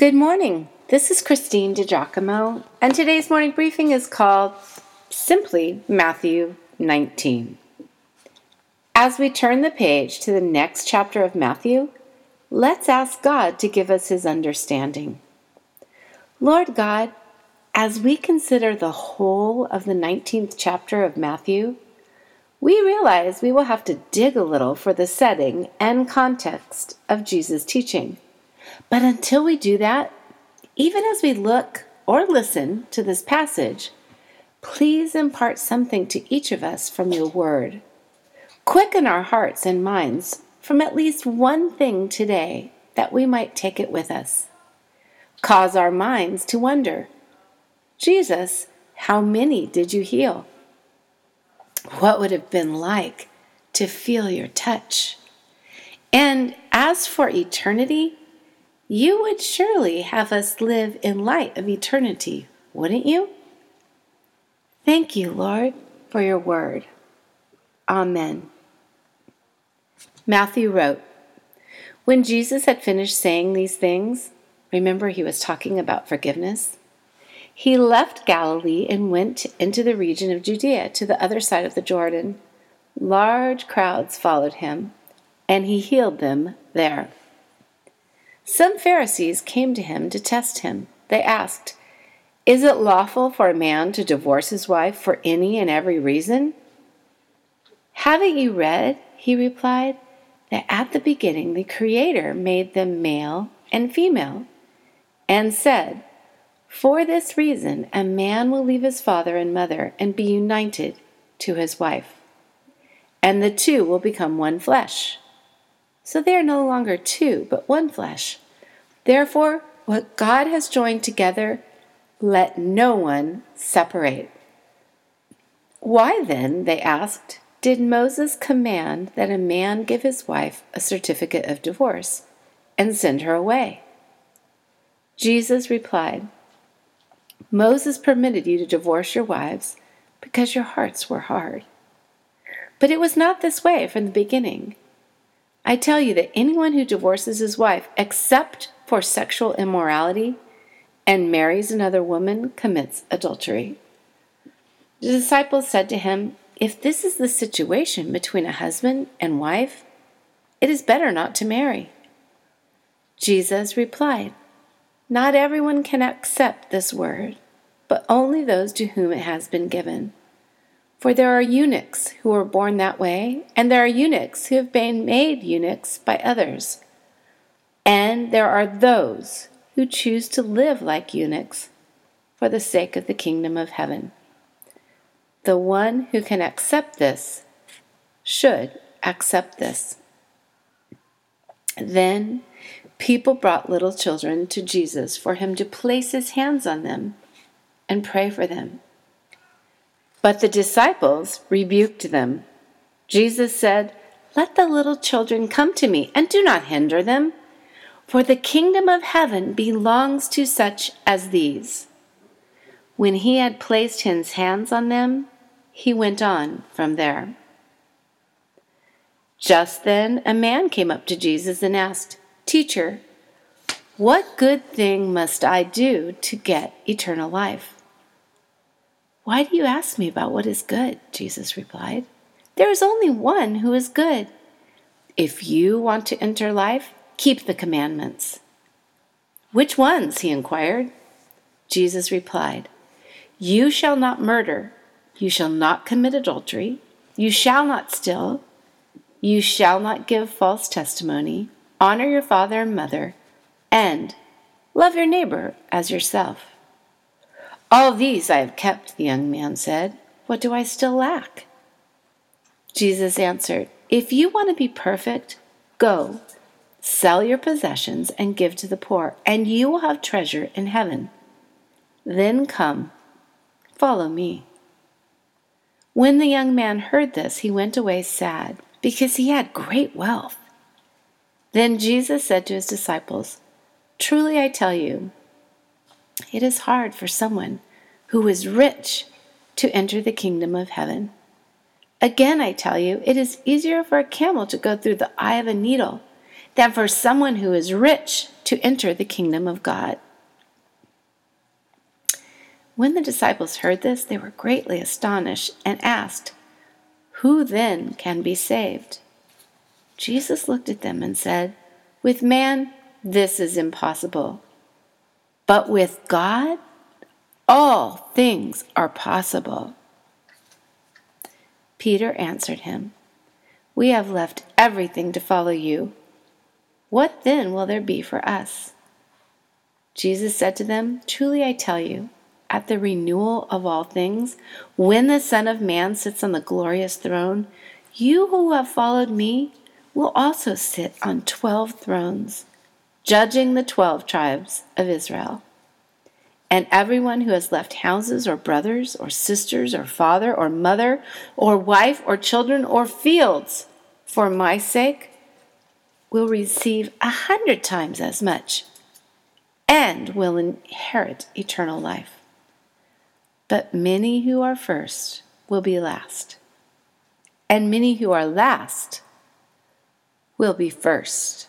Good morning. This is Christine DiGiacomo, and today's morning briefing is called simply Matthew 19. As we turn the page to the next chapter of Matthew, let's ask God to give us his understanding. Lord God, as we consider the whole of the 19th chapter of Matthew, we realize we will have to dig a little for the setting and context of Jesus' teaching. But until we do that, even as we look or listen to this passage, please impart something to each of us from your word. Quicken our hearts and minds from at least one thing today that we might take it with us. Cause our minds to wonder Jesus, how many did you heal? What would it have been like to feel your touch? And as for eternity, you would surely have us live in light of eternity, wouldn't you? Thank you, Lord, for your word. Amen. Matthew wrote, When Jesus had finished saying these things, remember he was talking about forgiveness, he left Galilee and went into the region of Judea to the other side of the Jordan. Large crowds followed him, and he healed them there. Some Pharisees came to him to test him. They asked, Is it lawful for a man to divorce his wife for any and every reason? Haven't you read, he replied, that at the beginning the Creator made them male and female, and said, For this reason a man will leave his father and mother and be united to his wife, and the two will become one flesh. So they are no longer two, but one flesh. Therefore, what God has joined together, let no one separate. Why then, they asked, did Moses command that a man give his wife a certificate of divorce and send her away? Jesus replied, Moses permitted you to divorce your wives because your hearts were hard. But it was not this way from the beginning. I tell you that anyone who divorces his wife, except for sexual immorality, and marries another woman, commits adultery. The disciples said to him, If this is the situation between a husband and wife, it is better not to marry. Jesus replied, Not everyone can accept this word, but only those to whom it has been given. For there are eunuchs who were born that way, and there are eunuchs who have been made eunuchs by others. And there are those who choose to live like eunuchs for the sake of the kingdom of heaven. The one who can accept this should accept this. Then people brought little children to Jesus for him to place his hands on them and pray for them. But the disciples rebuked them. Jesus said, Let the little children come to me, and do not hinder them, for the kingdom of heaven belongs to such as these. When he had placed his hands on them, he went on from there. Just then, a man came up to Jesus and asked, Teacher, what good thing must I do to get eternal life? Why do you ask me about what is good? Jesus replied. There is only one who is good. If you want to enter life, keep the commandments. Which ones? he inquired. Jesus replied, You shall not murder, you shall not commit adultery, you shall not steal, you shall not give false testimony, honor your father and mother, and love your neighbor as yourself. All these I have kept, the young man said. What do I still lack? Jesus answered, If you want to be perfect, go, sell your possessions and give to the poor, and you will have treasure in heaven. Then come, follow me. When the young man heard this, he went away sad, because he had great wealth. Then Jesus said to his disciples, Truly I tell you, it is hard for someone who is rich to enter the kingdom of heaven. Again, I tell you, it is easier for a camel to go through the eye of a needle than for someone who is rich to enter the kingdom of God. When the disciples heard this, they were greatly astonished and asked, Who then can be saved? Jesus looked at them and said, With man, this is impossible. But with God, all things are possible. Peter answered him, We have left everything to follow you. What then will there be for us? Jesus said to them, Truly I tell you, at the renewal of all things, when the Son of Man sits on the glorious throne, you who have followed me will also sit on twelve thrones, judging the twelve tribes of Israel. And everyone who has left houses or brothers or sisters or father or mother or wife or children or fields for my sake will receive a hundred times as much and will inherit eternal life. But many who are first will be last, and many who are last will be first.